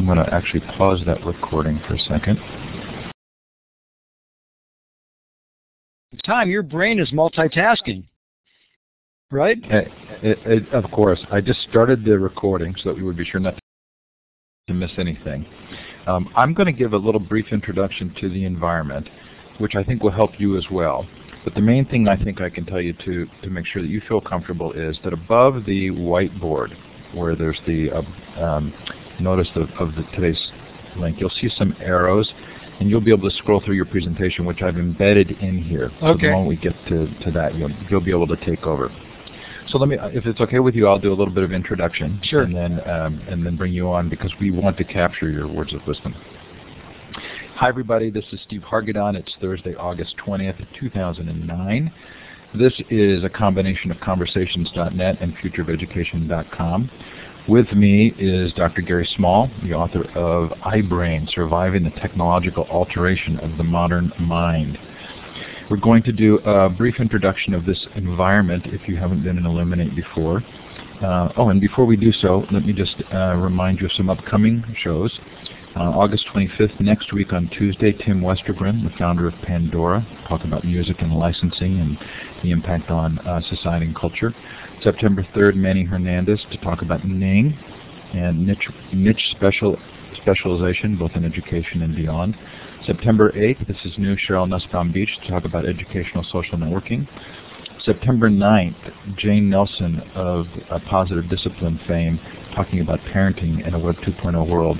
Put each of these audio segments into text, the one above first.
I'm going to actually pause that recording for a second. Time, your brain is multitasking, right? It, it, it, of course. I just started the recording so that we would be sure not to miss anything. Um, I'm going to give a little brief introduction to the environment, which I think will help you as well. But the main thing I think I can tell you to, to make sure that you feel comfortable is that above the whiteboard, where there's the uh, um, notice of, of the, today's link, you'll see some arrows, and you'll be able to scroll through your presentation, which I've embedded in here. Okay. So the moment we get to, to that, you'll, you'll be able to take over. So let me, if it's okay with you, I'll do a little bit of introduction, Sure. and then um, and then bring you on because we want to capture your words of wisdom. Hi everybody, this is Steve Hargadon. It's Thursday, August 20th, 2009. This is a combination of conversations.net and futureofeducation.com. With me is Dr. Gary Small, the author of iBrain, Surviving the Technological Alteration of the Modern Mind. We're going to do a brief introduction of this environment if you haven't been in Elluminate before. Uh, oh, and before we do so, let me just uh, remind you of some upcoming shows. Uh, August 25th, next week on Tuesday, Tim Westergren, the founder of Pandora, talk about music and licensing and the impact on uh, society and culture. September 3rd, Manny Hernandez to talk about Ning and niche, niche special specialization, both in education and beyond. September 8th, this is new, Sheryl Nussbaum Beach to talk about educational social networking. September 9th, Jane Nelsen of uh, Positive Discipline fame talking about parenting in a Web 2.0 world.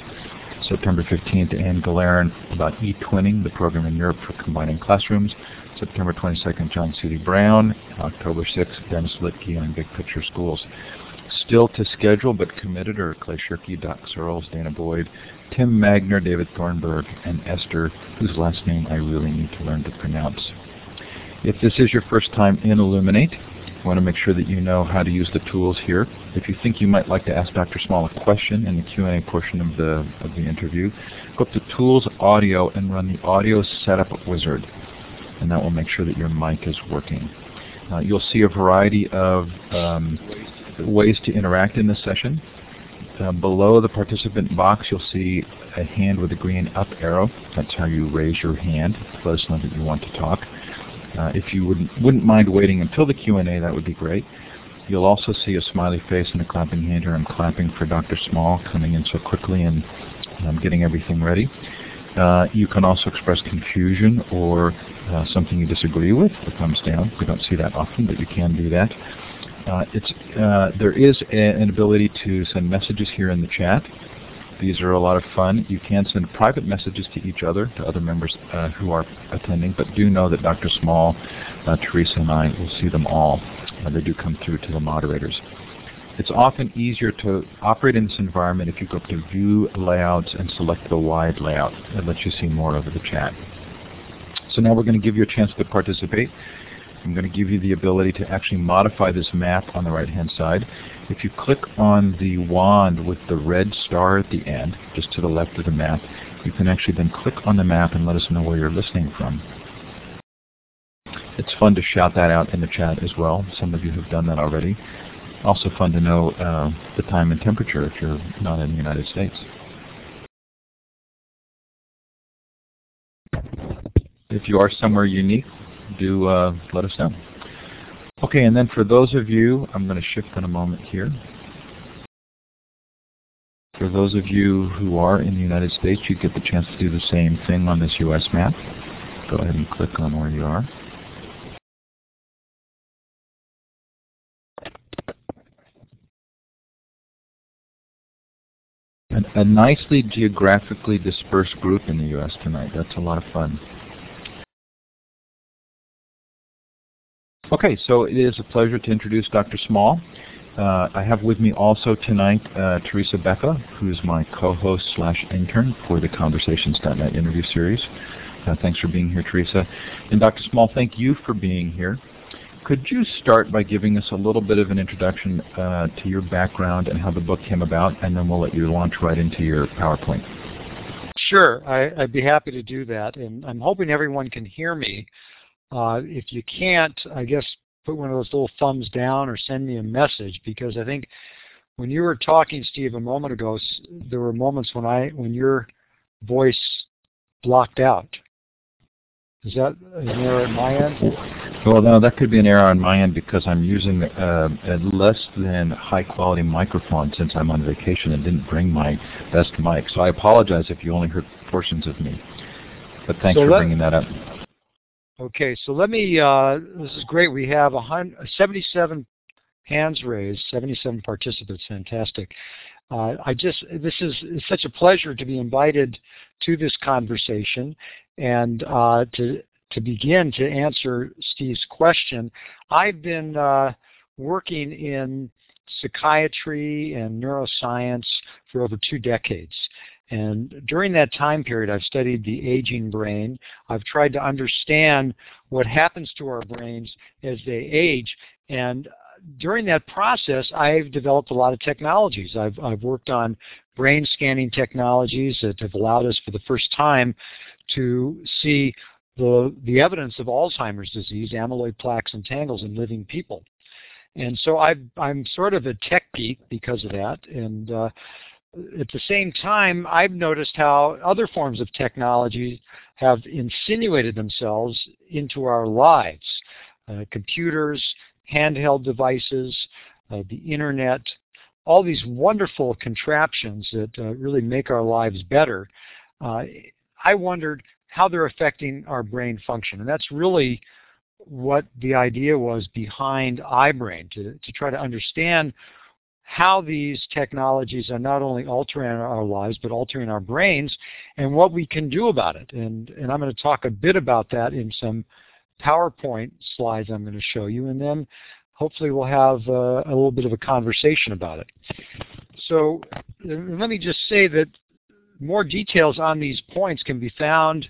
September 15th, Anne Gilleran about e-twinning, the program in Europe for combining classrooms. September 22nd, John Seely Brown. October 6th, Dennis Littky on Big Picture Schools. Still to schedule but committed are Clay Shirky, Doc Searls, danah boyd, Tim Magner, David Thornburg, and Esther, whose last name I really need to learn to pronounce. If this is your first time in Elluminate, I want to make sure that you know how to use the tools here. If you think you might like to ask Dr. Small a question in the Q&A portion of the, of the interview, go up to Tools, Audio, and run the Audio Setup Wizard. And that will make sure that your mic is working. Uh, you'll see a variety of um, ways to interact in this session. Uh, below the participant box, you'll see a hand with a green up arrow. That's how you raise your hand let us know that you want to talk. Uh, if you wouldn't, wouldn't mind waiting until the Q&A, that would be great. You'll also see a smiley face and a clapping hand here. I'm clapping for Dr. Small coming in so quickly and um, getting everything ready. Uh, you can also express confusion or uh, something you disagree with, the thumbs down. We don't see that often, but you can do that. Uh, it's, uh, there is a, an ability to send messages here in the chat. These are a lot of fun. You can send private messages to each other, to other members uh, who are attending, but do know that Dr. Small, uh, Teresa, and I will see them all. Uh, they do come through to the moderators. It's often easier to operate in this environment if you go to View Layouts and select the wide layout. It lets you see more of the chat. So now we're going to give you a chance to participate. I'm going to give you the ability to actually modify this map on the right-hand side. If you click on the wand with the red star at the end, just to the left of the map, you can actually then click on the map and let us know where you're listening from. It's fun to shout that out in the chat as well. Some of you have done that already. Also fun to know uh, the time and temperature if you're not in the United States. If you are somewhere unique, do uh, let us know. Okay, and then for those of you, I'm going to shift in a moment here. For those of you who are in the United States, you get the chance to do the same thing on this U.S. map. Go ahead and click on where you are. A nicely geographically dispersed group in the U.S. tonight. That's a lot of fun. Okay, so it is a pleasure to introduce Dr. Small. Uh, I have with me also tonight uh, Teresa Becca, who is my co-host slash intern for the Conversations.net interview series. Uh, thanks for being here, Teresa. And Dr. Small, thank you for being here. Could you start by giving us a little bit of an introduction uh, to your background and how the book came about, and then we'll let you launch right into your PowerPoint. Sure, I, I'd be happy to do that, and I'm hoping everyone can hear me. Uh, if you can't, I guess put one of those little thumbs down or send me a message because I think when you were talking, Steve, a moment ago, there were moments when I when your voice blocked out. Is that an error at my end? Well, no, that could be an error on my end because I'm using uh, a less than high quality microphone since I'm on vacation and didn't bring my best mic. So I apologize if you only heard portions of me. But thanks so for bringing that up. Okay, so let me, uh, this is great. We have a 77 hands raised, 77 participants, fantastic. Uh, I just, this is such a pleasure to be invited to this conversation and uh, to, to begin to answer Steve's question. I've been uh, working in psychiatry and neuroscience for over two decades. And during that time period, I've studied the aging brain. I've tried to understand what happens to our brains as they age. And during that process, I've developed a lot of technologies. I've, I've worked on brain scanning technologies that have allowed us for the first time to see the, the evidence of Alzheimer's disease, amyloid plaques and tangles in living people. And so i am sort of a tech geek because of that. And uh, at the same time, I've noticed how other forms of technology have insinuated themselves into our lives. Uh, computers, handheld devices, uh, the internet, all these wonderful contraptions that uh, really make our lives better. Uh, I wondered how they're affecting our brain function. And that's really what the idea was behind iBrain, to, to try to understand how these technologies are not only altering our lives, but altering our brains, and what we can do about it. And, and I'm going to talk a bit about that in some PowerPoint slides I'm going to show you, and then hopefully we'll have uh, a little bit of a conversation about it. So let me just say that more details on these points can be found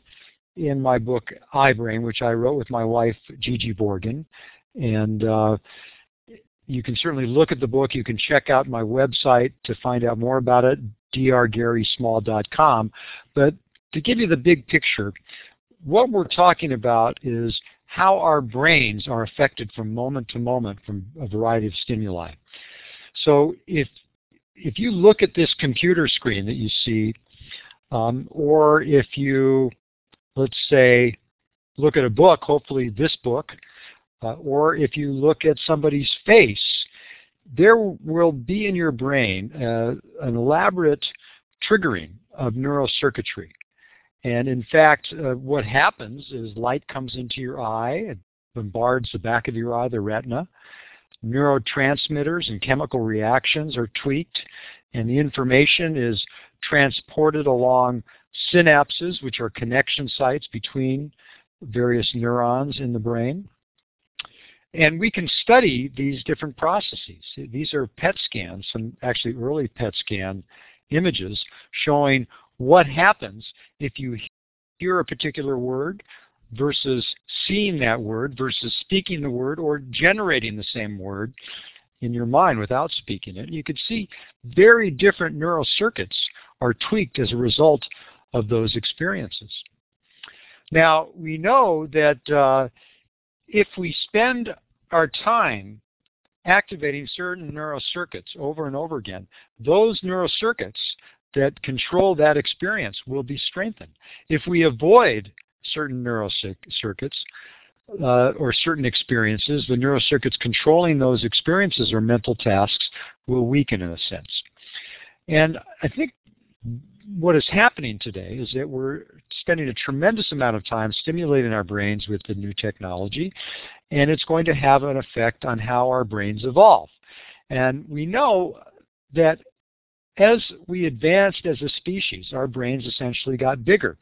in my book iBrain, which I wrote with my wife Gigi Vorgan. And uh, you can certainly look at the book. You can check out my website to find out more about it, drgarysmall.com. But to give you the big picture, what we're talking about is how our brains are affected from moment to moment from a variety of stimuli. So if if you look at this computer screen that you see, um, or if you, let's say, look at a book, hopefully this book, uh, or if you look at somebody's face, there will be in your brain uh, an elaborate triggering of neural circuitry. And in fact, uh, what happens is light comes into your eye, it bombards the back of your eye, the retina. Neurotransmitters and chemical reactions are tweaked, and the information is transported along synapses, which are connection sites between various neurons in the brain. And we can study these different processes. These are PET scans, some actually early PET scan images showing what happens if you hear a particular word versus seeing that word versus speaking the word or generating the same word in your mind without speaking it. You can see very different neural circuits are tweaked as a result of those experiences. Now, we know that uh, if we spend our time activating certain neural circuits over and over again, those neural circuits that control that experience will be strengthened. If we avoid certain neural circuits uh, or certain experiences, the neural circuits controlling those experiences or mental tasks will weaken in a sense. And I think what is happening today is that we're spending a tremendous amount of time stimulating our brains with the new technology, and it's going to have an effect on how our brains evolve. And we know that as we advanced as a species, our brains essentially got bigger.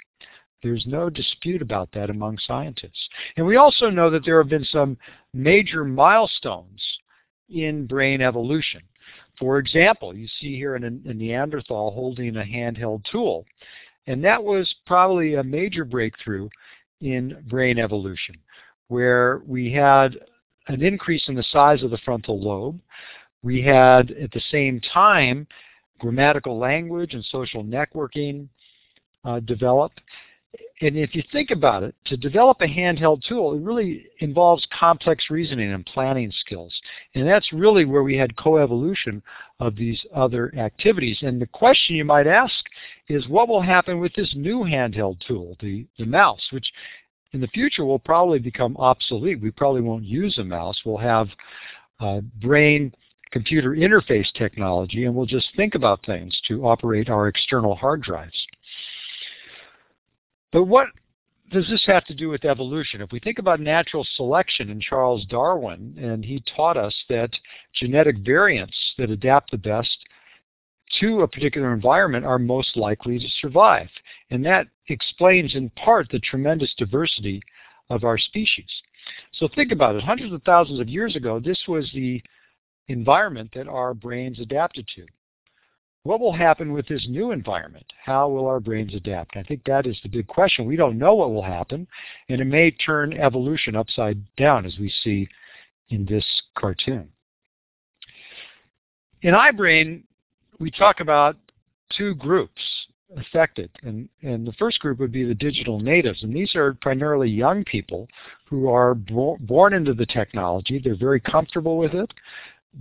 There's no dispute about that among scientists. And we also know that there have been some major milestones in brain evolution. For example, you see here a, a Neanderthal holding a handheld tool. And that was probably a major breakthrough in brain evolution, where we had an increase in the size of the frontal lobe. We had, at the same time, grammatical language and social networking uh, develop. And if you think about it, to develop a handheld tool, it really involves complex reasoning and planning skills. And that's really where we had coevolution of these other activities. And the question you might ask is what will happen with this new handheld tool, the, the mouse, which in the future will probably become obsolete. We probably won't use a mouse. We'll have uh, brain computer interface technology and we'll just think about things to operate our external hard drives. But what does this have to do with evolution? If we think about natural selection in Charles Darwin, and he taught us that genetic variants that adapt the best to a particular environment are most likely to survive. And that explains in part the tremendous diversity of our species. So think about it. Hundreds of thousands of years ago, this was the environment that our brains adapted to. What will happen with this new environment? How will our brains adapt? I think that is the big question. We don't know what will happen, and it may turn evolution upside down as we see in this cartoon. In iBrain, we talk about two groups affected. And, and the first group would be the digital natives. And these are primarily young people who are bo born into the technology. They're very comfortable with it.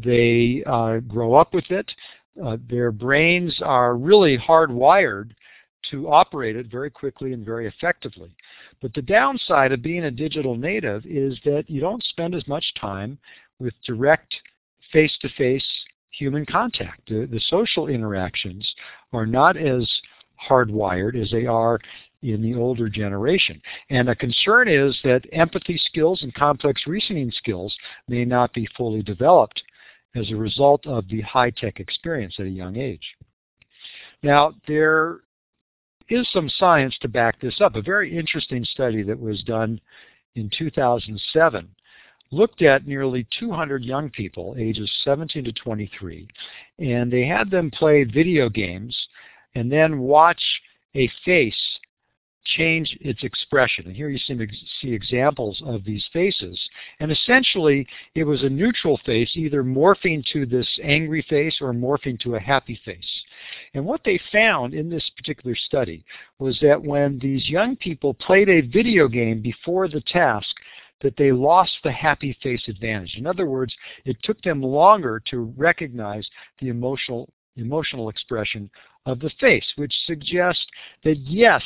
They uh, grow up with it. Uh, their brains are really hardwired to operate it very quickly and very effectively. But the downside of being a digital native is that you don't spend as much time with direct face-to-face -face human contact. The, the social interactions are not as hardwired as they are in the older generation. And a concern is that empathy skills and complex reasoning skills may not be fully developed as a result of the high-tech experience at a young age. Now, there is some science to back this up. A very interesting study that was done in 2007 looked at nearly 200 young people, ages 17 to 23, and they had them play video games and then watch a face change its expression. And here you see, examples of these faces. And essentially, it was a neutral face, either morphing to this angry face or morphing to a happy face. And what they found in this particular study was that when these young people played a video game before the task, that they lost the happy face advantage. In other words, it took them longer to recognize the emotional emotional expression of the face, which suggests that yes,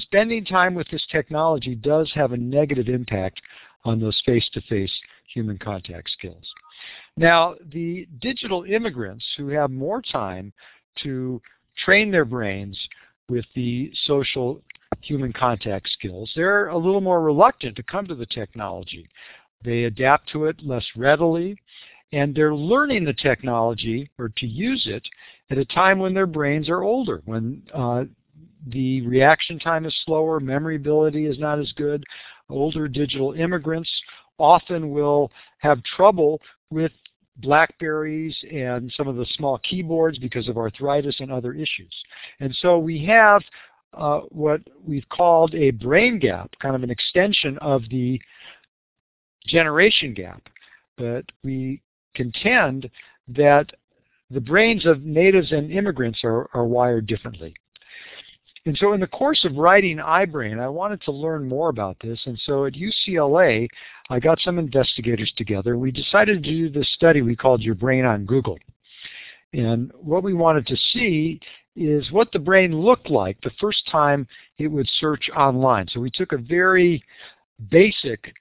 spending time with this technology does have a negative impact on those face-to-face -face human contact skills. Now, the digital immigrants who have more time to train their brains with the social human contact skills, they're a little more reluctant to come to the technology. They adapt to it less readily, and they're learning the technology or to use it at a time when their brains are older, when uh, the reaction time is slower, memory ability is not as good. Older digital immigrants often will have trouble with Blackberries and some of the small keyboards because of arthritis and other issues. And so we have uh, what we've called a brain gap, kind of an extension of the generation gap. But we contend that the brains of natives and immigrants are, are wired differently. And so in the course of writing iBrain, I wanted to learn more about this. And so at UCLA, I got some investigators together. We decided to do this study we called Your Brain on Google. And what we wanted to see is what the brain looked like the first time it would search online. So we took a very basic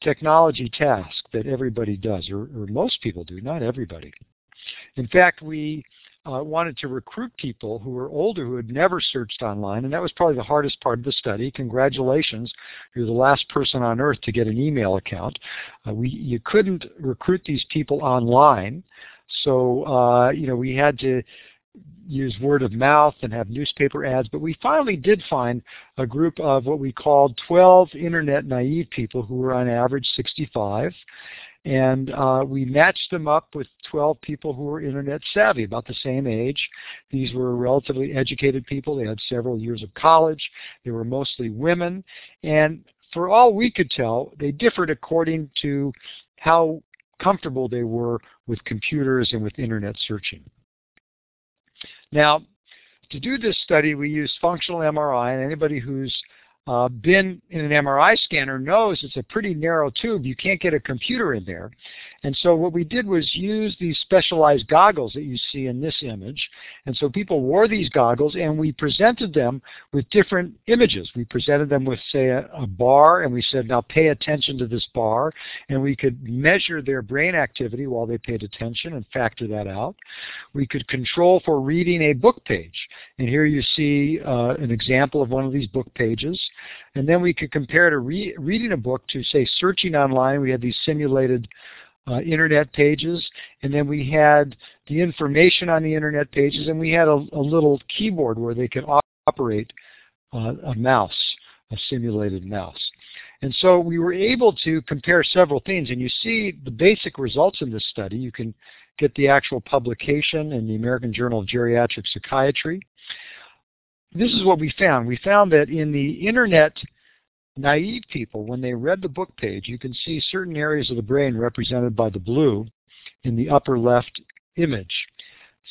technology task that everybody does, or, or most people do, not everybody. In fact, we uh, wanted to recruit people who were older who had never searched online, and that was probably the hardest part of the study. Congratulations, you're the last person on earth to get an email account. Uh, we, you couldn't recruit these people online, so uh, you know we had to use word of mouth and have newspaper ads, but we finally did find a group of what we called 12 internet naive people who were on average 65. And uh, we matched them up with 12 people who were internet savvy, about the same age. These were relatively educated people. They had several years of college. They were mostly women. And for all we could tell, they differed according to how comfortable they were with computers and with internet searching. Now, to do this study, we used functional MRI, and anybody who's uh, been in an MRI scanner knows it's a pretty narrow tube. You can't get a computer in there. And so what we did was use these specialized goggles that you see in this image. And so people wore these goggles and we presented them with different images. We presented them with, say, a, a bar and we said, now pay attention to this bar. And we could measure their brain activity while they paid attention and factor that out. We could control for reading a book page. And here you see uh, an example of one of these book pages. And then we could compare to re reading a book to, say, searching online. We had these simulated uh, internet pages, and then we had the information on the internet pages, and we had a, a little keyboard where they could op operate uh, a mouse, a simulated mouse. And so we were able to compare several things, and you see the basic results in this study. You can get the actual publication in the American Journal of Geriatric Psychiatry. This is what we found. We found that in the internet naive people, when they read the book page, you can see certain areas of the brain represented by the blue in the upper left image.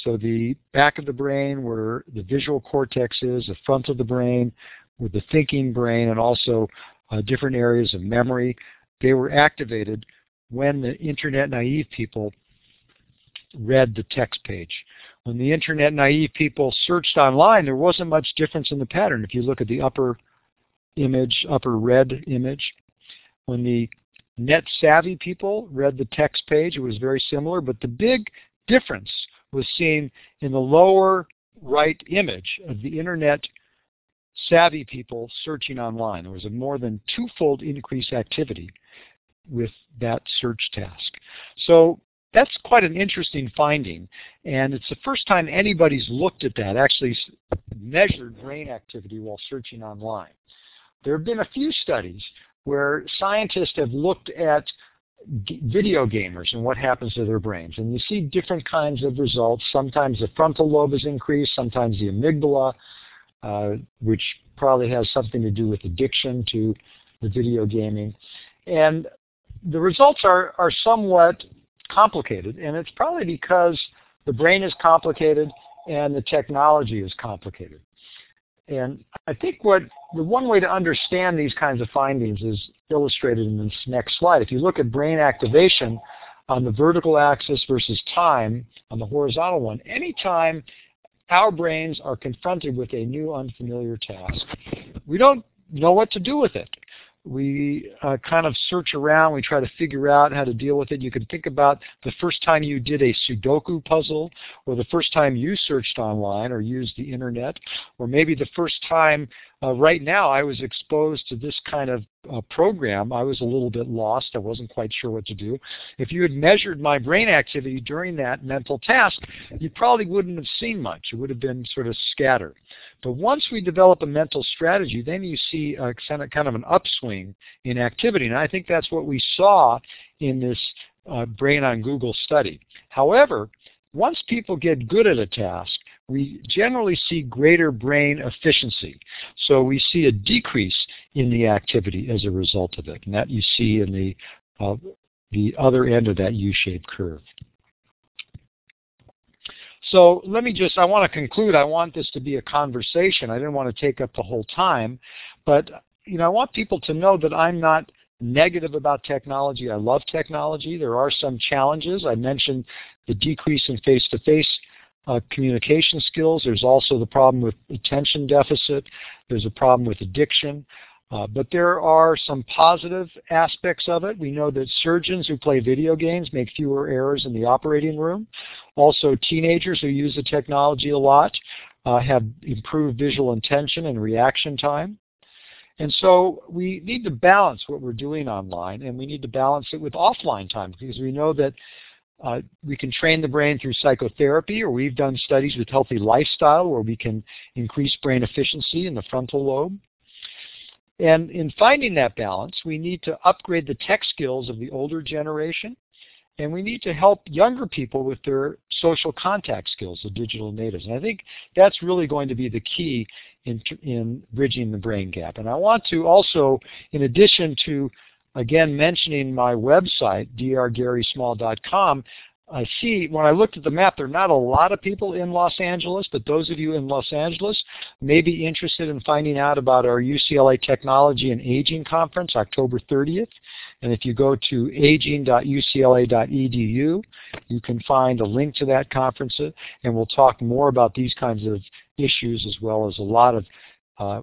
So the back of the brain where the visual cortex is, the front of the brain with the thinking brain, and also uh, different areas of memory, they were activated when the internet naive people read the text page. When the internet naive people searched online, there wasn't much difference in the pattern. If you look at the upper image, upper red image. When the net savvy people read the text page, it was very similar, but the big difference was seen in the lower right image of the internet savvy people searching online. There was a more than twofold increase activity with that search task. So that's quite an interesting finding, and it's the first time anybody's looked at that, actually measured brain activity while searching online. There have been a few studies where scientists have looked at video gamers and what happens to their brains. And you see different kinds of results. Sometimes the frontal lobe is increased, sometimes the amygdala, uh, which probably has something to do with addiction to the video gaming. And the results are, are somewhat complicated, and it's probably because the brain is complicated and the technology is complicated. And I think what the one way to understand these kinds of findings is illustrated in this next slide. If you look at brain activation on the vertical axis versus time on the horizontal one, anytime our brains are confronted with a new unfamiliar task, we don't know what to do with it we uh, kind of search around, we try to figure out how to deal with it. You can think about the first time you did a Sudoku puzzle, or the first time you searched online or used the internet, or maybe the first time uh, right now I was exposed to this kind of uh, program. I was a little bit lost. I wasn't quite sure what to do. If you had measured my brain activity during that mental task, you probably wouldn't have seen much. It would have been sort of scattered. But once we develop a mental strategy, then you see a, kind of an upswing in activity. And I think that's what we saw in this uh, Brain on Google study. However, once people get good at a task, we generally see greater brain efficiency. So we see a decrease in the activity as a result of it. And that you see in the, uh, the other end of that U-shaped curve. So let me just, I want to conclude. I want this to be a conversation. I didn't want to take up the whole time. But, you know, I want people to know that I'm not negative about technology. I love technology. There are some challenges. I mentioned the decrease in face-to-face uh, communication skills. There's also the problem with attention deficit. There's a problem with addiction. Uh, but there are some positive aspects of it. We know that surgeons who play video games make fewer errors in the operating room. Also, teenagers who use the technology a lot uh, have improved visual attention and reaction time. And so we need to balance what we're doing online, and we need to balance it with offline time because we know that uh, we can train the brain through psychotherapy, or we've done studies with healthy lifestyle where we can increase brain efficiency in the frontal lobe. And in finding that balance, we need to upgrade the tech skills of the older generation, and we need to help younger people with their social contact skills, the digital natives. And I think that's really going to be the key in, in bridging the brain gap. And I want to also, in addition to again mentioning my website, drgarysmall.com, I see when I looked at the map, there are not a lot of people in Los Angeles, but those of you in Los Angeles may be interested in finding out about our UCLA Technology and Aging Conference, October 30th. And if you go to aging.ucla.edu, you can find a link to that conference, and we'll talk more about these kinds of issues as well as a lot of uh,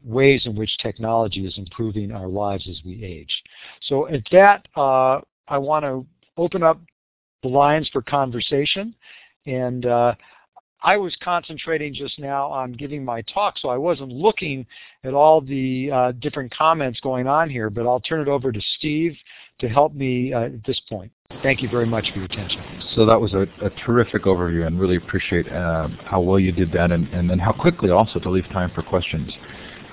ways in which technology is improving our lives as we age. So at that, uh, I want to open up the lines for conversation. And uh, I was concentrating just now on giving my talk, so I wasn't looking at all the uh, different comments going on here, but I'll turn it over to Steve to help me uh, at this point. Thank you very much for your attention. So that was a, a terrific overview and really appreciate uh, how well you did that and, and then how quickly also to leave time for questions.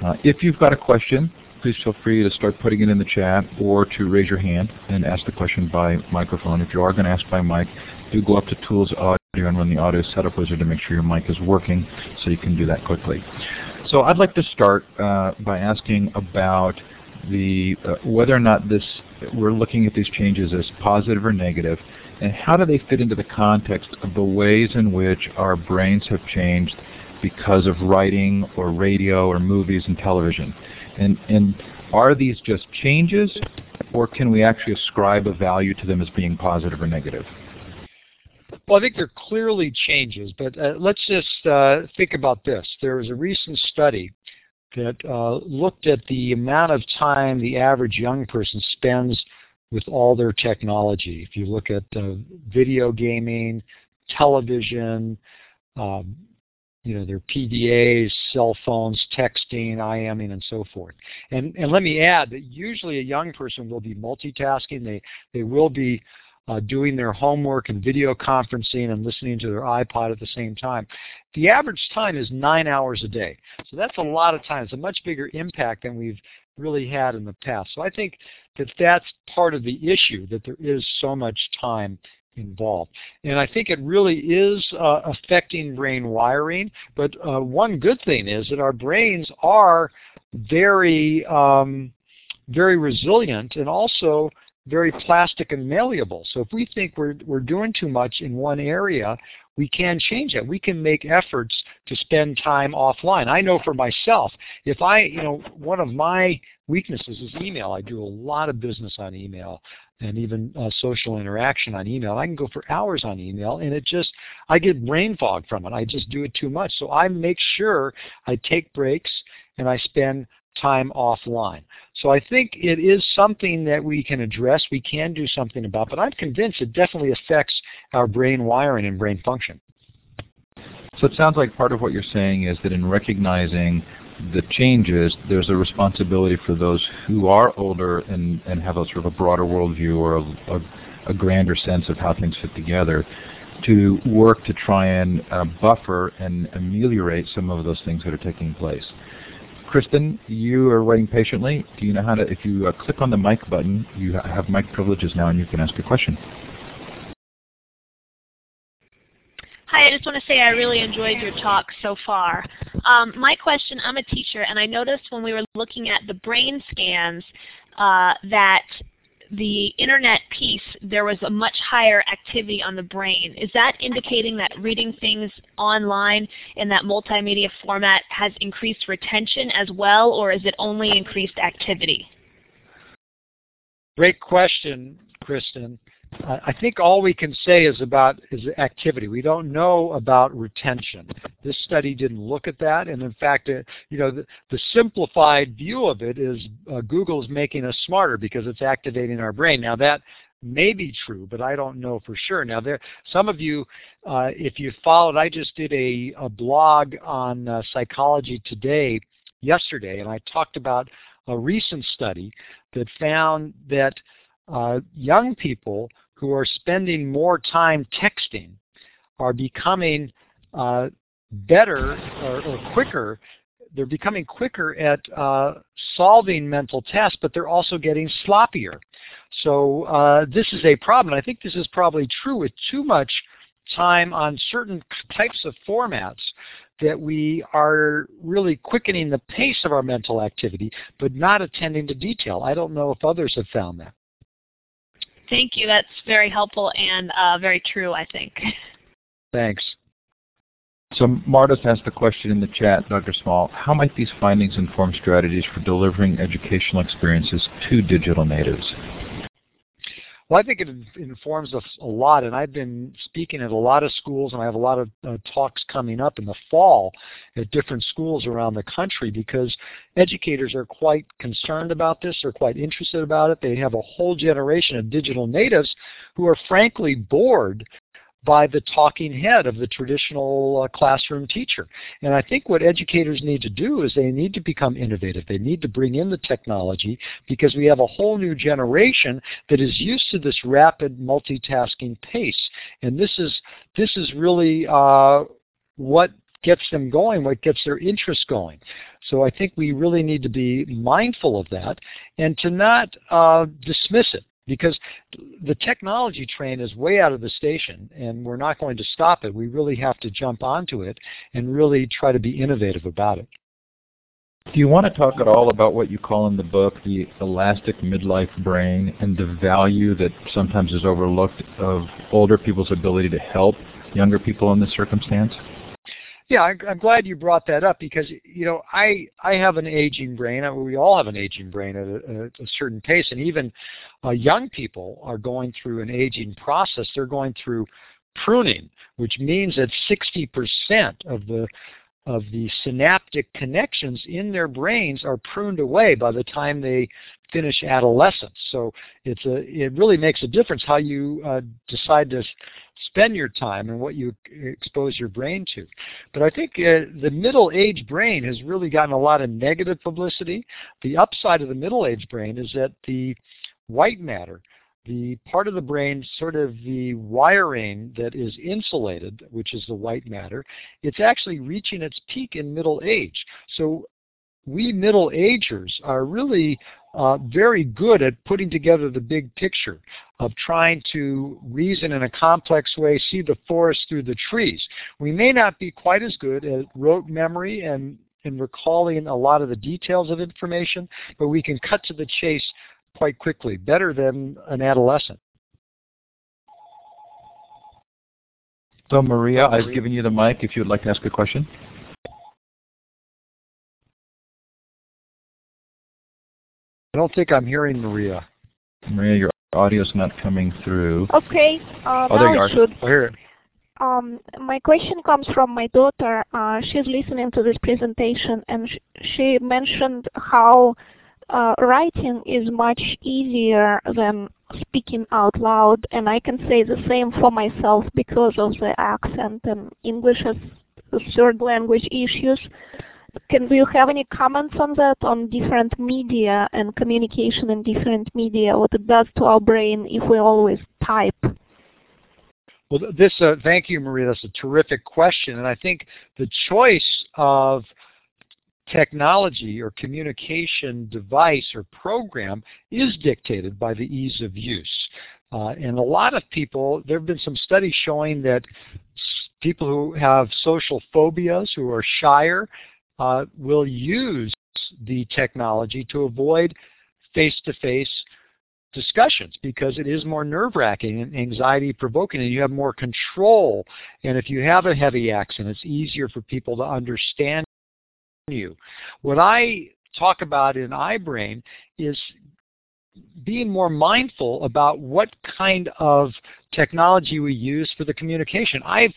Uh, if you've got a question, please feel free to start putting it in the chat or to raise your hand and ask the question by microphone. If you are going to ask by mic, do go up to Tools Audio and run the Audio Setup Wizard to make sure your mic is working so you can do that quickly. So I'd like to start uh, by asking about the uh, whether or not this we're looking at these changes as positive or negative, and how do they fit into the context of the ways in which our brains have changed because of writing or radio or movies and television. And, and are these just changes, or can we actually ascribe a value to them as being positive or negative? Well, I think they're clearly changes, but uh, let's just uh, think about this. There was a recent study that uh, looked at the amount of time the average young person spends with all their technology. If you look at uh, video gaming, television, um, you know, their PDAs, cell phones, texting, IMing, and so forth. And, and let me add that usually a young person will be multitasking. They, they will be uh, doing their homework and video conferencing and listening to their iPod at the same time. The average time is nine hours a day. So that's a lot of time. It's a much bigger impact than we've really had in the past. So I think that that's part of the issue, that there is so much time involved. And I think it really is uh, affecting brain wiring, but uh, one good thing is that our brains are very, um, very resilient and also very plastic and malleable. So if we think we're, we're doing too much in one area, we can change that. We can make efforts to spend time offline. I know for myself, if I, you know, one of my weaknesses is email. I do a lot of business on email and even uh, social interaction on email. I can go for hours on email and it just, I get brain fog from it. I just do it too much. So I make sure I take breaks and I spend time offline. So I think it is something that we can address, we can do something about, but I'm convinced it definitely affects our brain wiring and brain function. So it sounds like part of what you're saying is that in recognizing the changes, there's a responsibility for those who are older and, and have a sort of a broader worldview or a, a, a grander sense of how things fit together to work to try and uh, buffer and ameliorate some of those things that are taking place. Kristen, you are waiting patiently. Do you know how to, if you uh, click on the mic button, you have mic privileges now and you can ask a question. Hi, I just want to say I really enjoyed your talk so far. Um, my question, I'm a teacher, and I noticed when we were looking at the brain scans uh, that the internet piece, there was a much higher activity on the brain. Is that indicating that reading things online in that multimedia format has increased retention as well, or is it only increased activity? Great question, Kristen. I think all we can say is about is activity. We don't know about retention. This study didn't look at that, and in fact, uh, you know, the, the, simplified view of it is uh, Google's making us smarter because it's activating our brain. Now that may be true, but I don't know for sure. Now there, some of you, uh, if you followed, I just did a, a blog on uh, Psychology Today yesterday, and I talked about a recent study that found that uh, young people who are spending more time texting are becoming uh, better or, or, quicker. They're becoming quicker at uh, solving mental tests, but they're also getting sloppier. So uh, this is a problem. I think this is probably true with too much time on certain types of formats that we are really quickening the pace of our mental activity, but not attending to detail. I don't know if others have found that. Thank you. That's very helpful and uh, very true, I think. Thanks. So Marta's asked the question in the chat, Dr. Small, how might these findings inform strategies for delivering educational experiences to digital natives? Well, I think it informs us a lot, and I've been speaking at a lot of schools, and I have a lot of uh, talks coming up in the fall at different schools around the country because educators are quite concerned about this, they're quite interested about it. They have a whole generation of digital natives who are frankly bored by the talking head of the traditional uh, classroom teacher. And I think what educators need to do is they need to become innovative. They need to bring in the technology because we have a whole new generation that is used to this rapid multitasking pace. And this is, this is really uh, what gets them going, what gets their interest going. So I think we really need to be mindful of that and to not uh, dismiss it because the technology train is way out of the station and we're not going to stop it. We really have to jump onto it and really try to be innovative about it. Do you want to talk at all about what you call in the book the elastic midlife brain and the value that sometimes is overlooked of older people's ability to help younger people in this circumstance? Yeah, I'm glad you brought that up because you know I I have an aging brain. We all have an aging brain at a, a certain pace, and even uh, young people are going through an aging process. They're going through pruning, which means that 60% of the of the synaptic connections in their brains are pruned away by the time they finish adolescence. So it's a, it really makes a difference how you uh, decide to spend your time and what you expose your brain to. But I think uh, the middle-aged brain has really gotten a lot of negative publicity. The upside of the middle-aged brain is that the white matter the part of the brain, sort of the wiring that is insulated, which is the white matter, it's actually reaching its peak in middle age. So we middle agers are really uh, very good at putting together the big picture of trying to reason in a complex way, see the forest through the trees. We may not be quite as good at rote memory and in recalling a lot of the details of information, but we can cut to the chase quite quickly, better than an adolescent. So Maria, I've given you the mic if you would like to ask a question. I don't think I'm hearing Maria. Maria, your audio's not coming through. Okay, uh, oh, now it should. I hear it. Um, my question comes from my daughter. Uh, she's listening to this presentation and sh she mentioned how uh, writing is much easier than speaking out loud and I can say the same for myself because of the accent and English as third language issues. Can do you have any comments on that, on different media and communication in different media, what it does to our brain if we always type? Well, this, uh, thank you, Maria. That's a terrific question. And I think the choice of technology or communication device or program is dictated by the ease of use. Uh, and a lot of people, there have been some studies showing that people who have social phobias, who are shyer, uh, will use the technology to avoid face-to-face -face discussions because it is more nerve-wracking and anxiety-provoking and you have more control. And if you have a heavy accent, it's easier for people to understand you. What I talk about in iBrain is being more mindful about what kind of technology we use for the communication. I've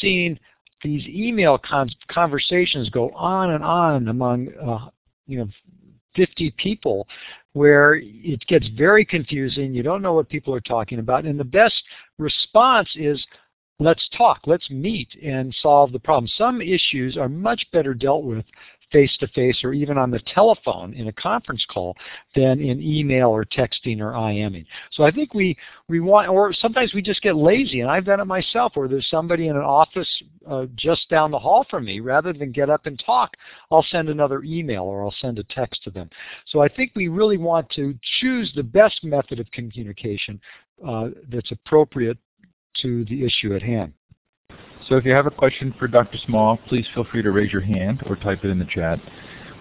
seen these email con conversations go on and on among uh, you know 50 people where it gets very confusing. You don't know what people are talking about. And the best response is, let's talk, let's meet and solve the problem. Some issues are much better dealt with face-to-face or even on the telephone in a conference call than in email or texting or IMing. So I think we, we want, or sometimes we just get lazy, and I've done it myself, where there's somebody in an office uh, just down the hall from me, rather than get up and talk, I'll send another email or I'll send a text to them. So I think we really want to choose the best method of communication uh, that's appropriate to the issue at hand. So if you have a question for Dr. Small, please feel free to raise your hand or type it in the chat.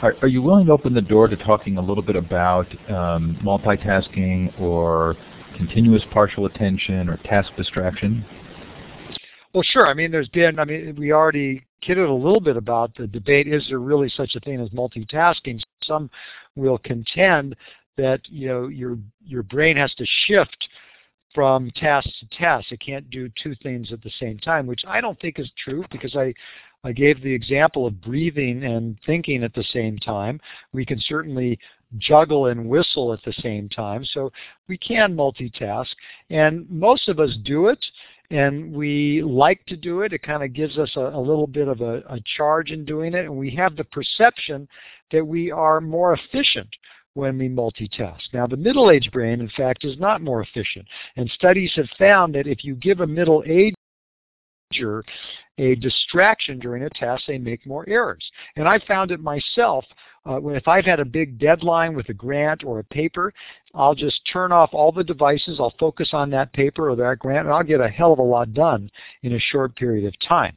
Are, are you willing to open the door to talking a little bit about um, multitasking or continuous partial attention or task distraction? Well, sure. I mean, there's been, I mean, we already kidded a little bit about the debate, is there really such a thing as multitasking? Some will contend that, you know, your, your brain has to shift from task to task. It can't do two things at the same time, which I don't think is true because I, I gave the example of breathing and thinking at the same time. We can certainly juggle and whistle at the same time. So we can multitask. And most of us do it and we like to do it. It kind of gives us a, a little bit of a, a charge in doing it. And we have the perception that we are more efficient when we multitask. Now the middle-aged brain, in fact, is not more efficient. And studies have found that if you give a middle-ager a distraction during a task, they make more errors. And I found it myself uh, if I've had a big deadline with a grant or a paper, I'll just turn off all the devices, I'll focus on that paper or that grant, and I'll get a hell of a lot done in a short period of time.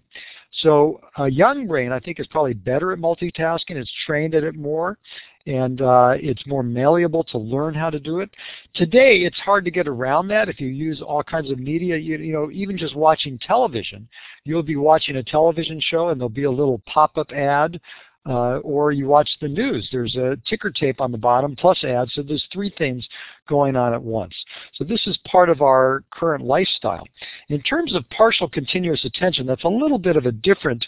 So a young brain, I think, is probably better at multitasking. It's trained at it more, and uh, it's more malleable to learn how to do it. Today, it's hard to get around that if you use all kinds of media. You, you know, even just watching television, you'll be watching a television show, and there'll be a little pop-up ad uh, or you watch the news. There's a ticker tape on the bottom plus ads, so there's three things going on at once. So this is part of our current lifestyle. In terms of partial continuous attention, that's a little bit of a different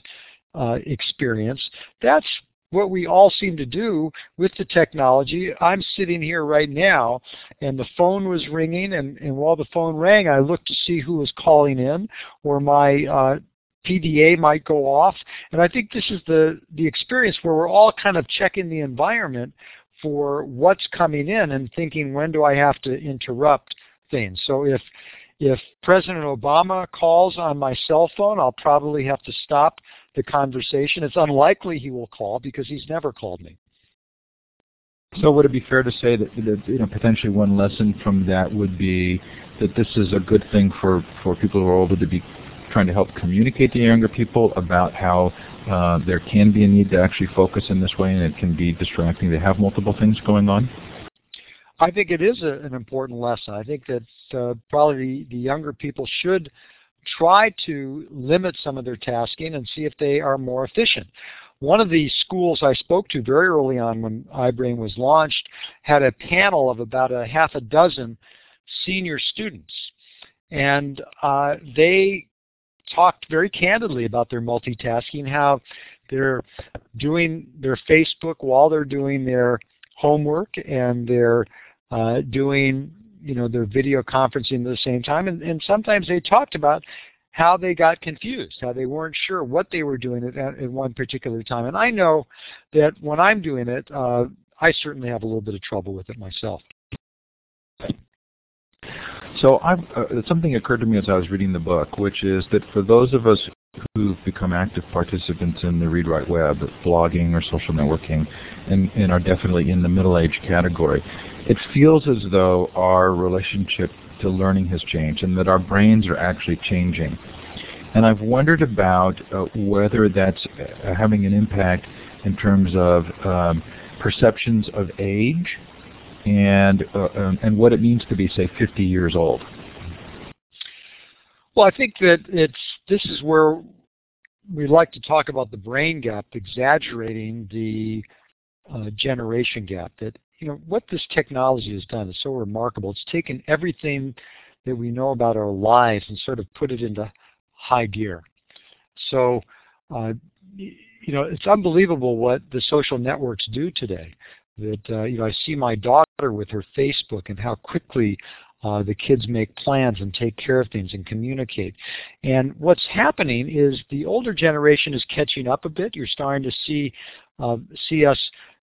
uh, experience. That's what we all seem to do with the technology. I'm sitting here right now and the phone was ringing and, and while the phone rang I looked to see who was calling in or my uh, PDA might go off. And I think this is the, the experience where we're all kind of checking the environment for what's coming in and thinking when do I have to interrupt things. So if if President Obama calls on my cell phone, I'll probably have to stop the conversation. It's unlikely he will call because he's never called me. So would it be fair to say that, that you know potentially one lesson from that would be that this is a good thing for, for people who are older to be trying to help communicate to younger people about how uh, there can be a need to actually focus in this way and it can be distracting to have multiple things going on? I think it is a, an important lesson. I think that uh, probably the, the younger people should try to limit some of their tasking and see if they are more efficient. One of the schools I spoke to very early on when iBrain was launched had a panel of about a half a dozen senior students. And uh, they talked very candidly about their multitasking, how they're doing their Facebook while they're doing their homework and they're uh, doing you know their video conferencing at the same time and, and sometimes they talked about how they got confused, how they weren't sure what they were doing at, at one particular time. And I know that when I'm doing it, uh, I certainly have a little bit of trouble with it myself. So uh, something occurred to me as I was reading the book, which is that for those of us who've become active participants in the Read Write Web, blogging or social networking, and, and are definitely in the middle-age category, it feels as though our relationship to learning has changed and that our brains are actually changing. And I've wondered about uh, whether that's uh, having an impact in terms of um, perceptions of age and uh, um, and what it means to be say 50 years old? Well, I think that it's this is where we like to talk about the brain gap, exaggerating the uh, generation gap. That you know what this technology has done is so remarkable. It's taken everything that we know about our lives and sort of put it into high gear. So, uh, you know, it's unbelievable what the social networks do today that uh, you know I see my daughter with her Facebook and how quickly uh, the kids make plans and take care of things and communicate. And what's happening is the older generation is catching up a bit. You're starting to see uh, see us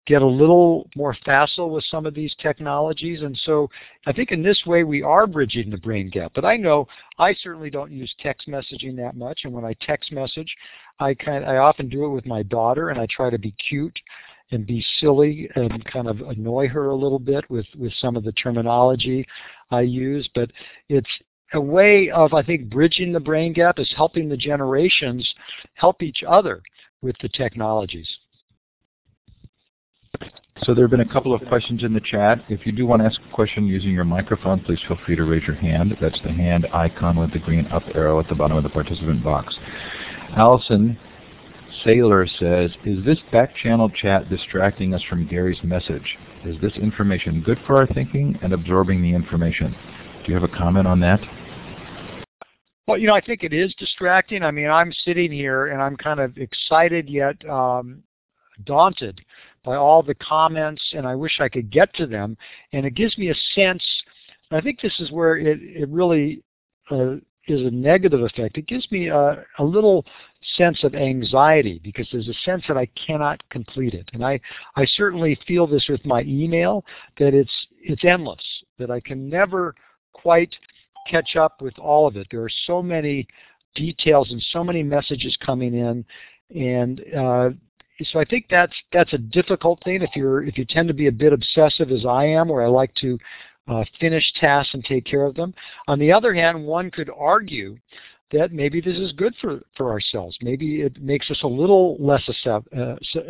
get a little more facile with some of these technologies. And so I think in this way we are bridging the brain gap. But I know I certainly don't use text messaging that much. And when I text message, I kind I often do it with my daughter and I try to be cute and be silly and kind of annoy her a little bit with, with some of the terminology I use. But it's a way of, I think, bridging the brain gap is helping the generations help each other with the technologies. So there have been a couple of questions in the chat. If you do want to ask a question using your microphone, please feel free to raise your hand. That's the hand icon with the green up arrow at the bottom of the participant box. Allison Sailor says, is this back channel chat distracting us from Gary's message? Is this information good for our thinking and absorbing the information? Do you have a comment on that? Well, you know, I think it is distracting. I mean, I'm sitting here and I'm kind of excited yet um, daunted by all the comments, and I wish I could get to them. And it gives me a sense. I think this is where it it really uh, is a negative effect. It gives me a, a little sense of anxiety because there's a sense that I cannot complete it. And I, I certainly feel this with my email that it's it's endless, that I can never quite catch up with all of it. There are so many details and so many messages coming in and uh, so I think that's that's a difficult thing if you're if you tend to be a bit obsessive as I am, where I like to uh, finish tasks and take care of them. On the other hand, one could argue that maybe this is good for, for ourselves. Maybe it makes us a little less uh,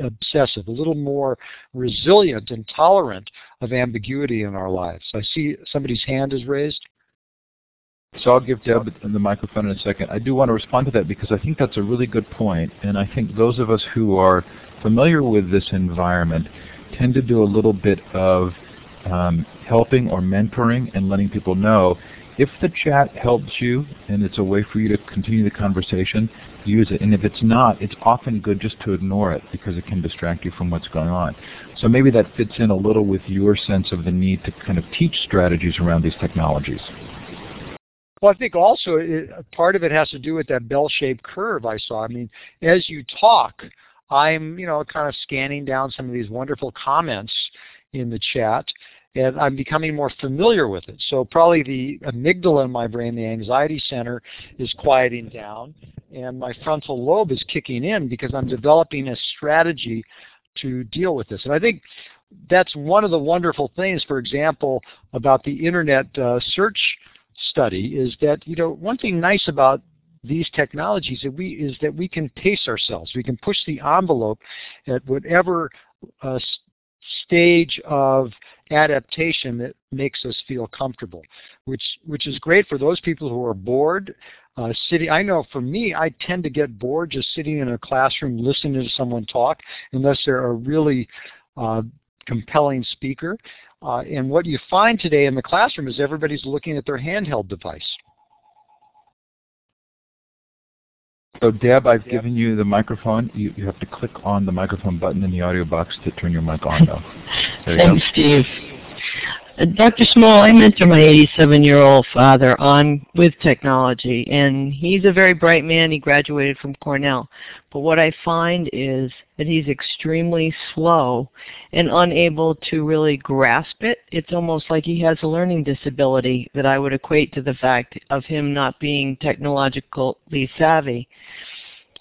obsessive, a little more resilient and tolerant of ambiguity in our lives. I see somebody's hand is raised. So I'll give Deb the microphone in a second. I do want to respond to that because I think that's a really good point. and I think those of us who are familiar with this environment tend to do a little bit of um, helping or mentoring and letting people know if the chat helps you and it's a way for you to continue the conversation, use it. And if it's not, it's often good just to ignore it because it can distract you from what's going on. So maybe that fits in a little with your sense of the need to kind of teach strategies around these technologies. Well, I think also it, part of it has to do with that bell-shaped curve I saw. I mean, as you talk, I'm, you know, kind of scanning down some of these wonderful comments in the chat, and I'm becoming more familiar with it. So probably the amygdala in my brain, the anxiety center, is quieting down, and my frontal lobe is kicking in because I'm developing a strategy to deal with this. And I think that's one of the wonderful things, for example, about the internet uh, search study is that you know one thing nice about these technologies that we is that we can pace ourselves. We can push the envelope at whatever uh, stage of adaptation that makes us feel comfortable, which which is great for those people who are bored. Uh, sitting, I know for me, I tend to get bored just sitting in a classroom listening to someone talk, unless they're a really uh, compelling speaker. Uh, and what you find today in the classroom is everybody's looking at their handheld device. So Deb, I've yep. given you the microphone. You, you have to click on the microphone button in the audio box to turn your mic on though. Thanks, Steve. Dr. Small, I mentor my 87-year-old father on with technology, and he's a very bright man. He graduated from Cornell. But what I find is that he's extremely slow and unable to really grasp it. It's almost like he has a learning disability that I would equate to the fact of him not being technologically savvy.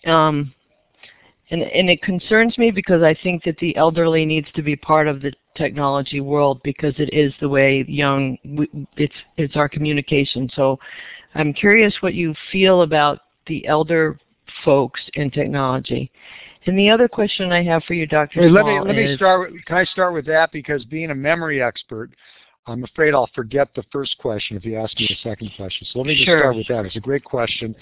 Um, and, and it concerns me because I think that the elderly needs to be part of the technology world because it is the way young, it's, it's our communication. So I'm curious what you feel about the elder folks in technology. And the other question I have for you, Dr. Hey, let me let me start. With, can I start with that because being a memory expert, I'm afraid I'll forget the first question if you ask me the second question. So let me just sure. start with that. It's a great question,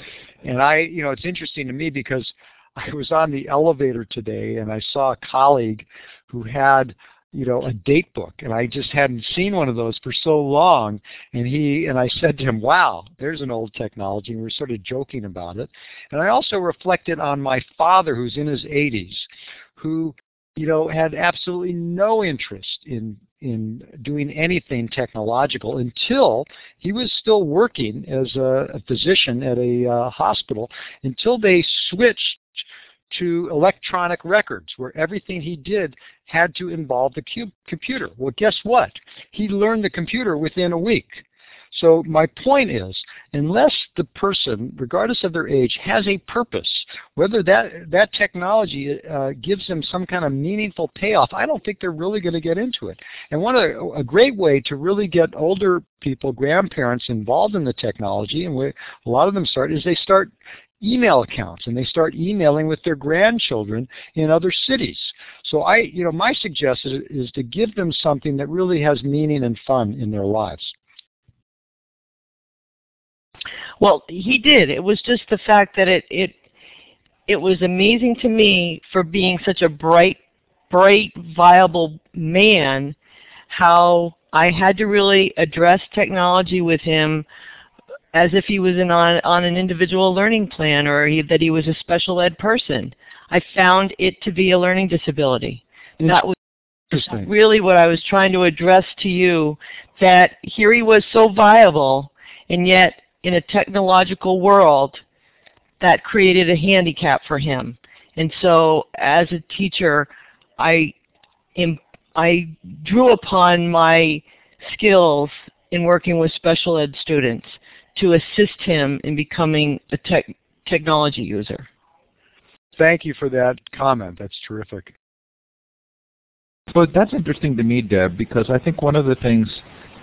and I, you know, it's interesting to me because I was on the elevator today and I saw a colleague who had you know, a date book, and I just hadn't seen one of those for so long. And he and I said to him, "Wow, there's an old technology." And we were sort of joking about it. And I also reflected on my father, who's in his 80s, who, you know, had absolutely no interest in in doing anything technological until he was still working as a, a physician at a uh, hospital until they switched to electronic records where everything he did had to involve the computer. Well, guess what? He learned the computer within a week. So my point is, unless the person, regardless of their age, has a purpose, whether that, that technology uh, gives them some kind of meaningful payoff, I don't think they're really going to get into it. And one of, a great way to really get older people, grandparents involved in the technology, and we, a lot of them start, is they start email accounts and they start emailing with their grandchildren in other cities. So I, you know, my suggestion is to give them something that really has meaning and fun in their lives. Well, he did. It was just the fact that it it it was amazing to me for being such a bright, bright, viable man, how I had to really address technology with him as if he was in on, on an individual learning plan or he, that he was a special ed person. I found it to be a learning disability. That was really what I was trying to address to you, that here he was so viable, and yet in a technological world, that created a handicap for him. And so as a teacher, I, I drew upon my skills in working with special ed students to assist him in becoming a tech, technology user. Thank you for that comment. That's terrific. Well, that's interesting to me, Deb, because I think one of the things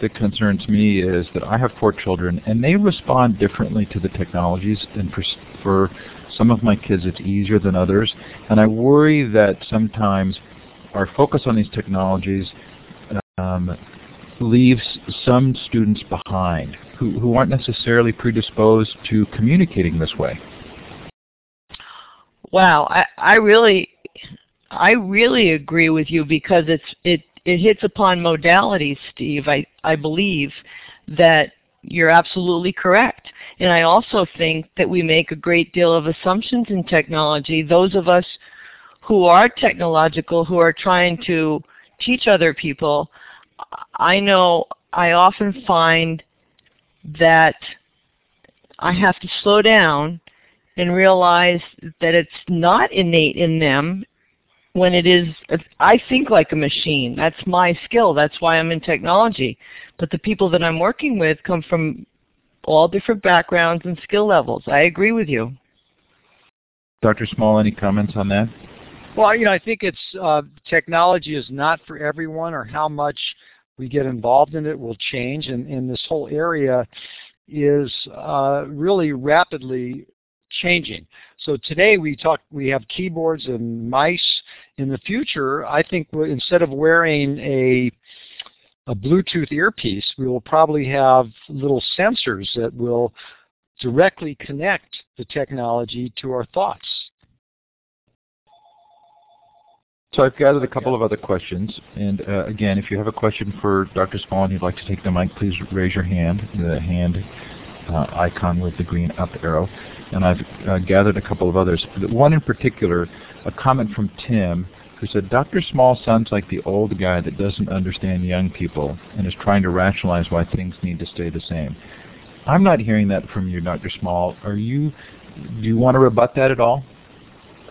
that concerns me is that I have four children and they respond differently to the technologies and for, for some of my kids it's easier than others and I worry that sometimes our focus on these technologies um, leaves some students behind who, who aren't necessarily predisposed to communicating this way. Wow, I, I really I really agree with you because it's it it hits upon modalities, Steve. I, I believe that you're absolutely correct. And I also think that we make a great deal of assumptions in technology. Those of us who are technological, who are trying to teach other people, I know I often find that I have to slow down and realize that it's not innate in them when it is, I think like a machine. That's my skill. That's why I'm in technology. But the people that I'm working with come from all different backgrounds and skill levels. I agree with you. Dr. Small, any comments on that? Well, you know, I think it's uh, technology is not for everyone, or how much we get involved in it will change, and, and this whole area is uh, really rapidly changing. So today we talk, we have keyboards and mice. In the future, I think instead of wearing a a Bluetooth earpiece, we will probably have little sensors that will directly connect the technology to our thoughts. So I've gathered a couple of other questions, and uh, again, if you have a question for Dr. Small and you'd like to take the mic, please raise your hand, the hand uh, icon with the green up arrow and I've uh, gathered a couple of others. One in particular, a comment from Tim, who said, Dr. Small sounds like the old guy that doesn't understand young people and is trying to rationalize why things need to stay the same. I'm not hearing that from you, Dr. Small. Are you? Do you want to rebut that at all?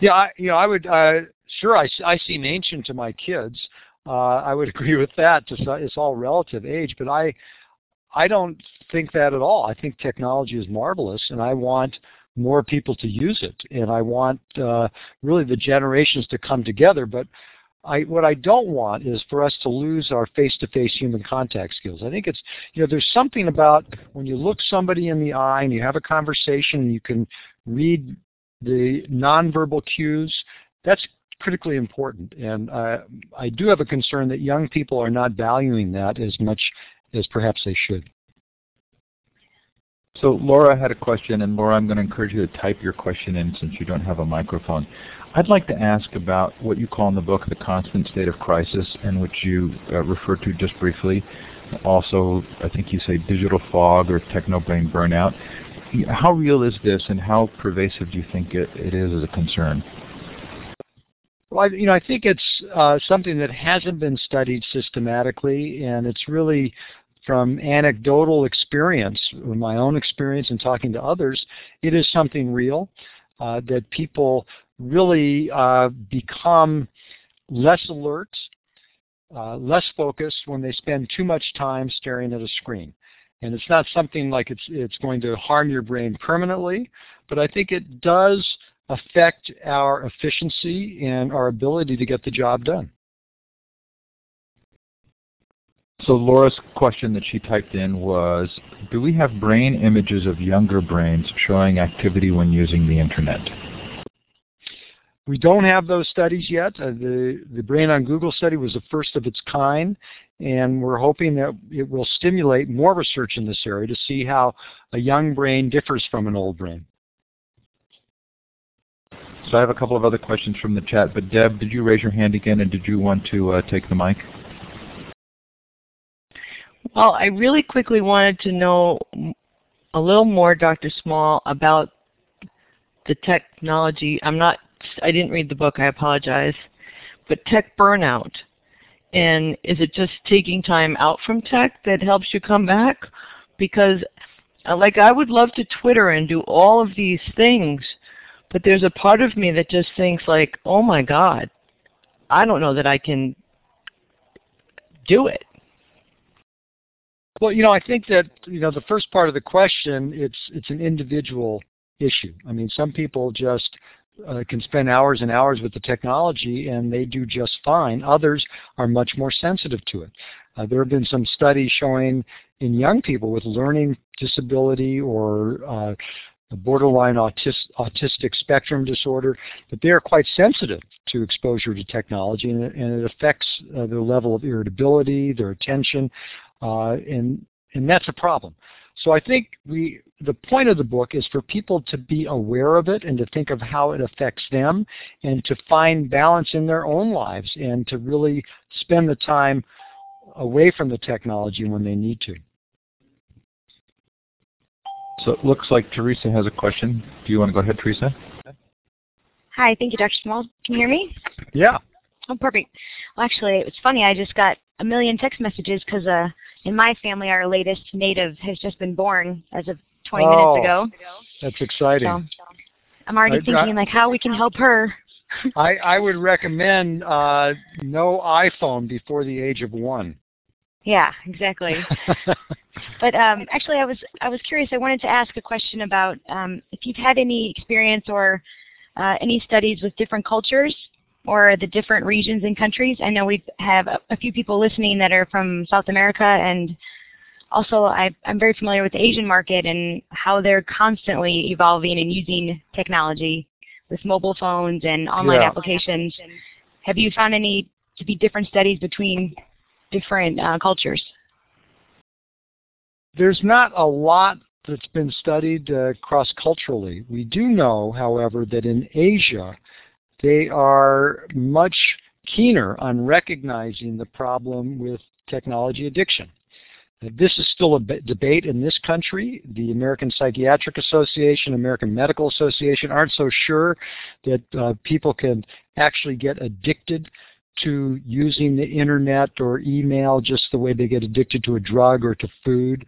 Yeah, I, you know, I would. Uh, sure, I, I seem ancient to my kids. Uh, I would agree with that. It's all relative age, but I, I don't think that at all. I think technology is marvelous, and I want more people to use it. And I want uh, really the generations to come together. But I, what I don't want is for us to lose our face-to-face human contact skills. I think it's, you know, there's something about when you look somebody in the eye and you have a conversation and you can read the nonverbal cues, that's critically important. And uh, I do have a concern that young people are not valuing that as much as perhaps they should. So Laura had a question, and Laura, I'm going to encourage you to type your question in since you don't have a microphone. I'd like to ask about what you call in the book the constant state of crisis, and which you uh, refer to just briefly. Also, I think you say digital fog or techno-brain burnout. How real is this, and how pervasive do you think it, it is as a concern? Well, I, you know, I think it's uh, something that hasn't been studied systematically, and it's really from anecdotal experience, from my own experience and talking to others, it is something real uh, that people really uh, become less alert, uh, less focused when they spend too much time staring at a screen. And it's not something like it's, it's going to harm your brain permanently, but I think it does affect our efficiency and our ability to get the job done. So Laura's question that she typed in was, do we have brain images of younger brains showing activity when using the internet? We don't have those studies yet. Uh, the, the Brain on Google study was the first of its kind, and we're hoping that it will stimulate more research in this area to see how a young brain differs from an old brain. So I have a couple of other questions from the chat, but Deb, did you raise your hand again and did you want to uh, take the mic? Well, I really quickly wanted to know a little more, Dr. Small, about the technology. I'm not, I didn't read the book, I apologize, but tech burnout. And is it just taking time out from tech that helps you come back? Because uh, like I would love to Twitter and do all of these things, but there's a part of me that just thinks like, oh my God, I don't know that I can do it. Well, you know, I think that you know the first part of the question, it's it's an individual issue. I mean, some people just uh, can spend hours and hours with the technology and they do just fine. Others are much more sensitive to it. Uh, there have been some studies showing in young people with learning disability or uh, borderline autis autistic spectrum disorder that they are quite sensitive to exposure to technology and it, and it affects uh, their level of irritability, their attention, uh, and, and that's a problem. So I think we, the point of the book is for people to be aware of it and to think of how it affects them and to find balance in their own lives and to really spend the time away from the technology when they need to. So it looks like Teresa has a question. Do you want to go ahead, Teresa? Hi, thank you, Dr. Small. Can you hear me? Yeah. Oh, perfect. Well, actually, it's funny. I just got a million text messages because uh, in my family, our latest native has just been born as of 20 oh, minutes ago. That's exciting. So I'm already I, thinking like how we can help her. I, I would recommend uh, no iPhone before the age of one. Yeah, exactly. but um, actually, I was I was curious. I wanted to ask a question about um, if you've had any experience or uh, any studies with different cultures or the different regions and countries. I know we have a, a, few people listening that are from South America and also I, I'm very familiar with the Asian market and how they're constantly evolving and using technology with mobile phones and online yeah. applications. Have you found any to be different studies between different uh, cultures? There's not a lot that's been studied uh, cross-culturally. We do know, however, that in Asia, they are much keener on recognizing the problem with technology addiction. This is still a debate in this country. The American Psychiatric Association, American Medical Association aren't so sure that uh, people can actually get addicted to using the internet or email just the way they get addicted to a drug or to food.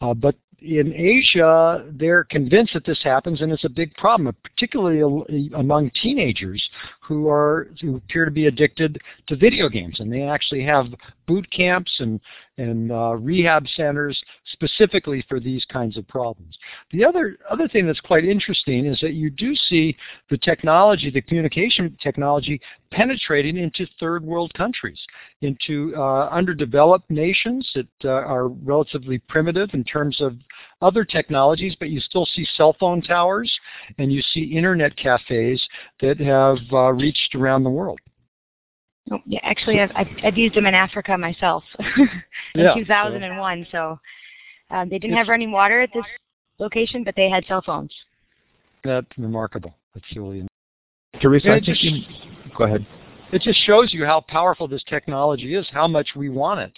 Uh, but in Asia, they're convinced that this happens, and it's a big problem, particularly among teenagers who are who appear to be addicted to video games, and they actually have boot camps and and uh, rehab centers specifically for these kinds of problems. The other other thing that's quite interesting is that you do see the technology, the communication technology, penetrating into third world countries, into uh, underdeveloped nations that uh, are relatively primitive in terms of other technologies, but you still see cell phone towers and you see internet cafes that have uh, reached around the world. Oh, yeah, actually, I've, I've, I've used them in Africa myself in yeah, 2001. So, so um, they didn't have running water at this location, but they had cell phones. That's remarkable. That's really. Teresa, I just, you, go ahead. It just shows you how powerful this technology is, how much we want it.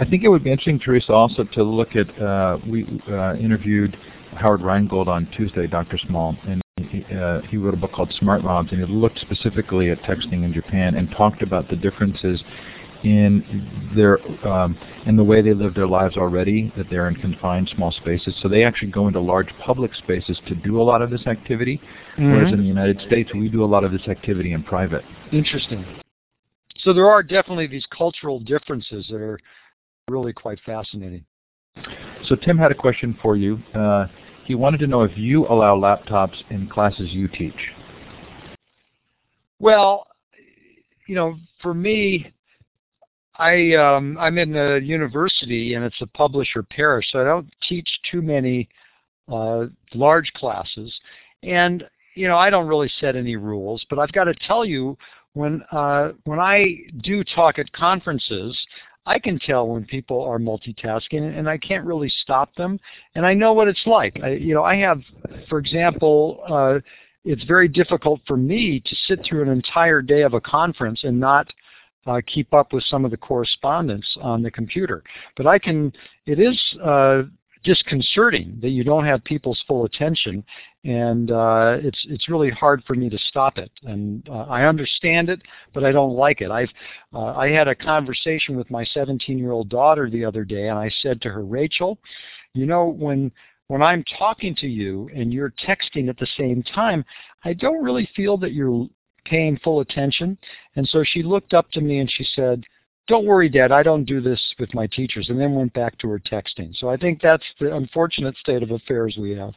I think it would be interesting, Teresa, also to look at, uh, we uh, interviewed Howard Rheingold on Tuesday, Dr. Small, and he, uh, he wrote a book called Smart Mobs, and he looked specifically at texting in Japan and talked about the differences in their um, in the way they live their lives already, that they're in confined small spaces. So they actually go into large public spaces to do a lot of this activity, mm -hmm. whereas in the United States we do a lot of this activity in private. Interesting. So there are definitely these cultural differences that are really quite fascinating. So Tim had a question for you. Uh, he wanted to know if you allow laptops in classes you teach. Well, you know, for me, I um, I'm in a university and it's a publisher parish, so I don't teach too many uh, large classes. And you know, I don't really set any rules, but I've got to tell you, when uh, when I do talk at conferences, I can tell when people are multitasking, and I can't really stop them. And I know what it's like. I, you know, I have, for example, uh, it's very difficult for me to sit through an entire day of a conference and not uh, keep up with some of the correspondence on the computer. But I can, it is uh, disconcerting that you don't have people's full attention and uh, it's it's really hard for me to stop it. And uh, I understand it but I don't like it. I've uh, I had a conversation with my 17 year old daughter the other day and I said to her Rachel you know when when I'm talking to you and you're texting at the same time I don't really feel that you're paying full attention. And so she looked up to me and she said don't worry, Dad, I don't do this with my teachers, and then went back to her texting. So I think that's the unfortunate state of affairs we have.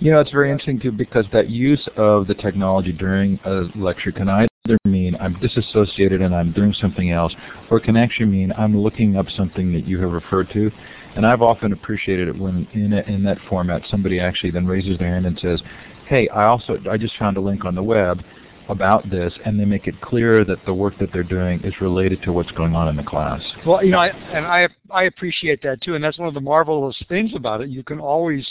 You know, it's very interesting too because that use of the technology during a lecture can either mean I'm disassociated and I'm doing something else, or it can actually mean I'm looking up something that you have referred to. And I've often appreciated it when in, a, in that format somebody actually then raises their hand and says, hey, I also I just found a link on the web about this and they make it clear that the work that they're doing is related to what's going on in the class. Well, you know, I, and I I appreciate that too, and that's one of the marvelous things about it. You can always,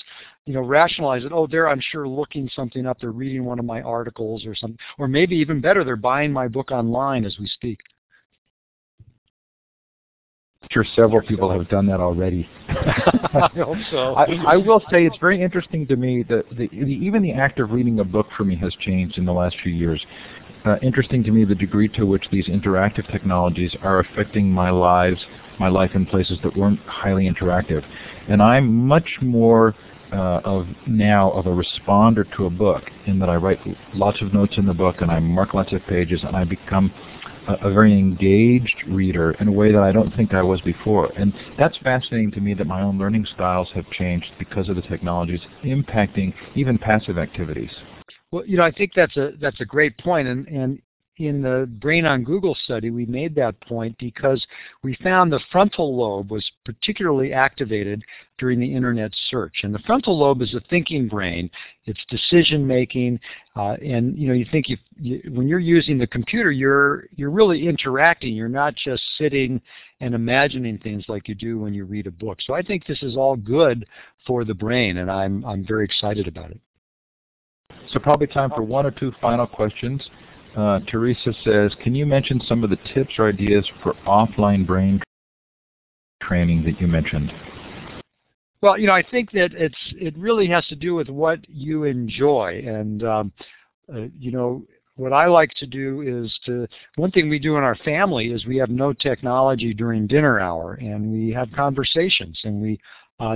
you know, rationalize it. Oh, they're I'm sure looking something up. They're reading one of my articles or something, or maybe even better, they're buying my book online as we speak sure several people have done that already. I hope so. I, I, will say it's very interesting to me that the, the, even the act of reading a book for me has changed in the last few years. Uh, interesting to me the degree to which these interactive technologies are affecting my lives, my life in places that weren't highly interactive. And I'm much more uh, of now of a responder to a book in that I write lots of notes in the book and I mark lots of pages and I become a, very engaged reader in a way that I don't think I was before. And that's fascinating to me that my own learning styles have changed because of the technologies impacting even passive activities. Well, you know, I think that's a that's a great point, and and in the Brain on Google study, we made that point because we found the frontal lobe was particularly activated during the internet search. And the frontal lobe is a thinking brain. It's decision making, uh, and you know you think you, you, when you're using the computer, you're you're really interacting. You're not just sitting and imagining things like you do when you read a book. So I think this is all good for the brain, and I'm I'm very excited about it. So probably time for one or two final questions. Uh, Teresa says, can you mention some of the tips or ideas for offline brain training that you mentioned? Well, you know, I think that it's it really has to do with what you enjoy, and um, uh, you know, what I like to do is to one thing we do in our family is we have no technology during dinner hour, and we have conversations, and we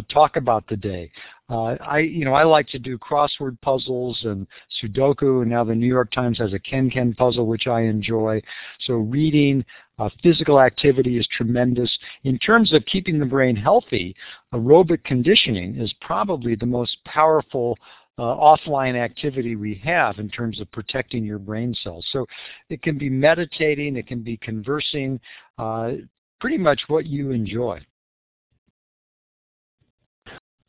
talk about the day. Uh, I, you know, I like to do crossword puzzles and Sudoku, and now the New York Times has a Ken-Ken puzzle, which I enjoy. So reading, uh, physical activity is tremendous. In terms of keeping the brain healthy, aerobic conditioning is probably the most powerful uh, offline activity we have in terms of protecting your brain cells. So it can be meditating, it can be conversing, uh, pretty much what you enjoy.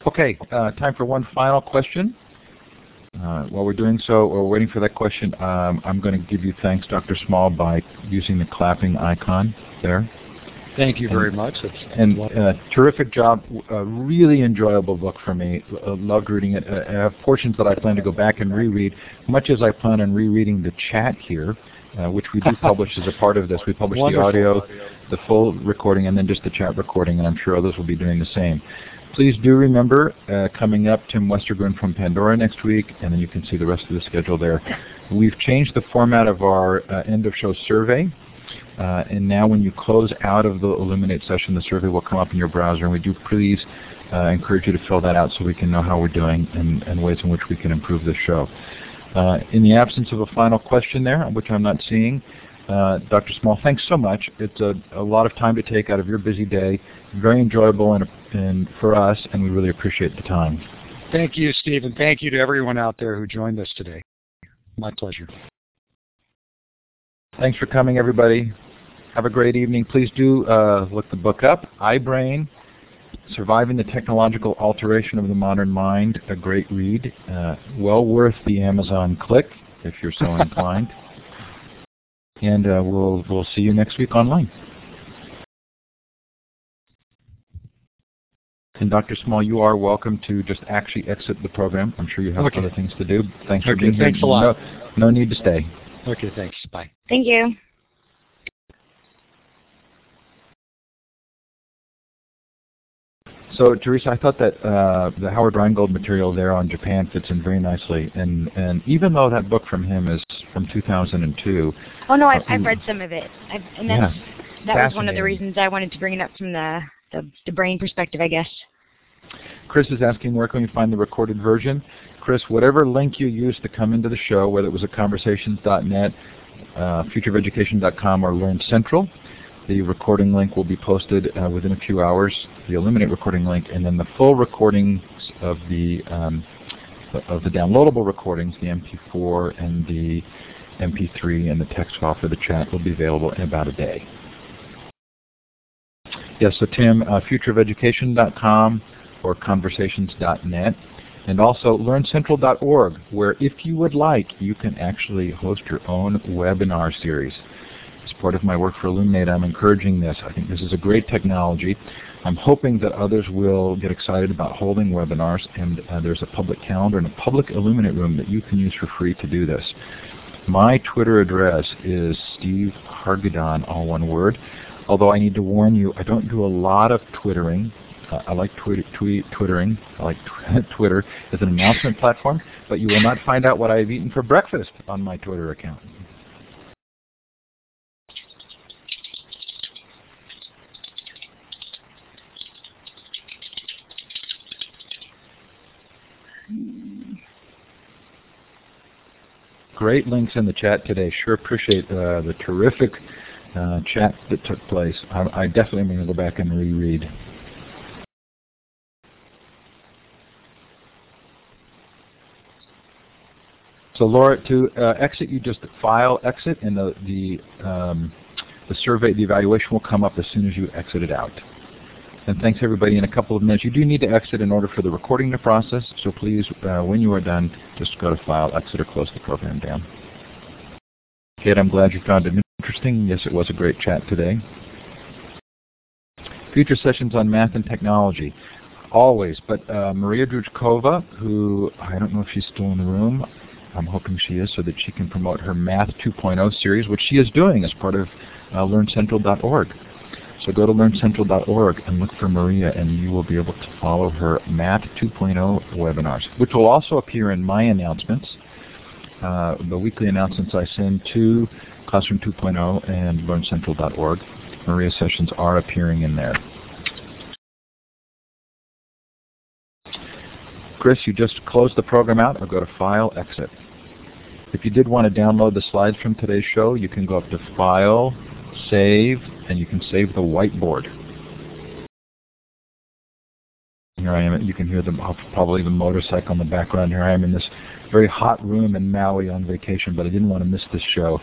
Okay, uh, time for one final question. Uh, while we're doing so, or waiting for that question, um, I'm going to give you thanks, Dr. Small, by using the clapping icon there. Thank you very and, much. and uh, terrific job. A really enjoyable book for me. Uh, loved reading it. Uh, I have portions that I plan to go back and reread, much as I plan on rereading the chat here, uh, which we do publish as a part of this. We publish Wonderful. the audio, the full recording, and then just the chat recording, and I'm sure others will be doing the same. Please do remember, uh, coming up, Tim Westergren from Pandora next week, and then you can see the rest of the schedule there. We've changed the format of our uh, end-of-show survey, uh, and now when you close out of the Elluminate session, the survey will come up in your browser, and we do please uh, encourage you to fill that out so we can know how we're doing and, and ways in which we can improve the show. Uh, in the absence of a final question there, which I'm not seeing, uh, Dr. Small, thanks so much. It's a, a, lot of time to take out of your busy day. Very enjoyable and, and for us, and we really appreciate the time. Thank you, Steve, and thank you to everyone out there who joined us today. My pleasure. Thanks for coming, everybody. Have a great evening. Please do uh, look the book up, iBrain, Surviving the Technological Alteration of the Modern Mind, a great read. Uh, well worth the Amazon click if you're so inclined. And uh, we'll, we'll see you next week online. And Dr. Small, you are welcome to just actually exit the program. I'm sure you have Okay. other things to do. Thanks for Okay, being here. thanks a lot. No, no need to stay. Okay, thanks. Bye. Thank you. So, Teresa, I thought that uh, the Howard Rheingold material there on Japan fits in very nicely. And, and even though that book from him is from 2002, Oh no, I've, Uh, I've read some of it. I've, and that's that was one of the reasons I wanted to bring it up from the, the the brain perspective, I guess. Chris is asking where can we find the recorded version. Chris, whatever link you used to come into the show, whether it was at conversations.net, uh, futureofeducation.com, or Learn Central, the recording link will be posted uh, within a few hours, the Elluminate recording link, and then the full recordings of the um, of the downloadable recordings, the MP4 and the MP3 and the text file for the chat will be available in about a day. Yes, so Tim, uh, futureofeducation.com or conversations.net, and also learncentral.org, where if you would like, you can actually host your own webinar series. As part of my work for Elluminate, I'm encouraging this. I think this is a great technology. I'm hoping that others will get excited about holding webinars, and uh, there's a public calendar and a public Elluminate room that you can use for free to do this. My Twitter address is Steve Hargadon, all one word. Although I need to warn you, I don't do a lot of twittering. Uh, I like tweet, twittering. I like tw Twitter as an announcement platform, but you will not find out what I have eaten for breakfast on my Twitter account. Great links in the chat today. Sure appreciate uh, the terrific uh, chat that took place. I, I definitely am going to go back and reread. So Laura, to uh, exit, you just file exit, and the the um, the survey, the evaluation will come up as soon as you exit it out. And thanks everybody. In a couple of minutes, you do need to exit in order for the recording to process. So please, uh, when you are done, just go to file, exit, or close the program down. Kate, I'm glad you found it interesting. Yes, it was a great chat today. Future sessions on math and technology. Always, but uh, Maria Droujkova, who I don't know if she's still in the room, I'm hoping she is so that she can promote her Math 2.0 series, which she is doing as part of uh, LearnCentral.org. So go to LearnCentral.org and look for Maria, and you will be able to follow her Math 2.0 webinars, which will also appear in my announcements, uh, the weekly announcements I send to Classroom 2.0 and LearnCentral.org. Maria's sessions are appearing in there. Chris, you just closed the program out. I'll go to File, Exit. If you did want to download the slides from today's show, you can go up to File, Save, and you can save the whiteboard. Here I am. You can hear the, probably the motorcycle in the background. Here I am in this very hot room in Maui on vacation, but I didn't want to miss this show.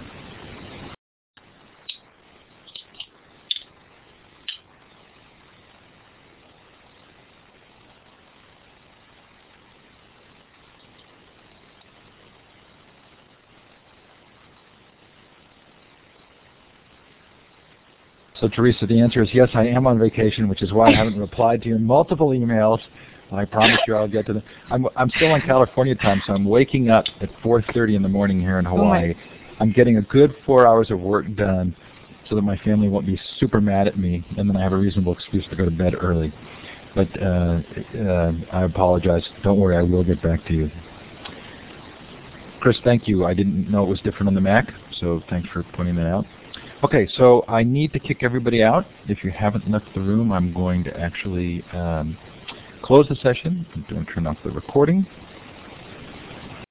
So Teresa, the answer is yes, I am on vacation, which is why I haven't replied to your multiple emails. I promise you I'll get to them. I'm, I'm still on California time, so I'm waking up at 4.30 in the morning here in Hawaii. I'm getting a good four hours of work done so that my family won't be super mad at me, and then I have a reasonable excuse to go to bed early. But uh, uh, I apologize. Don't worry, I will get back to you. Chris, thank you. I didn't know it was different on the Mac, so thanks for pointing that out. Okay, so I need to kick everybody out. If you haven't left the room, I'm going to actually um, close the session. To turn off the recording.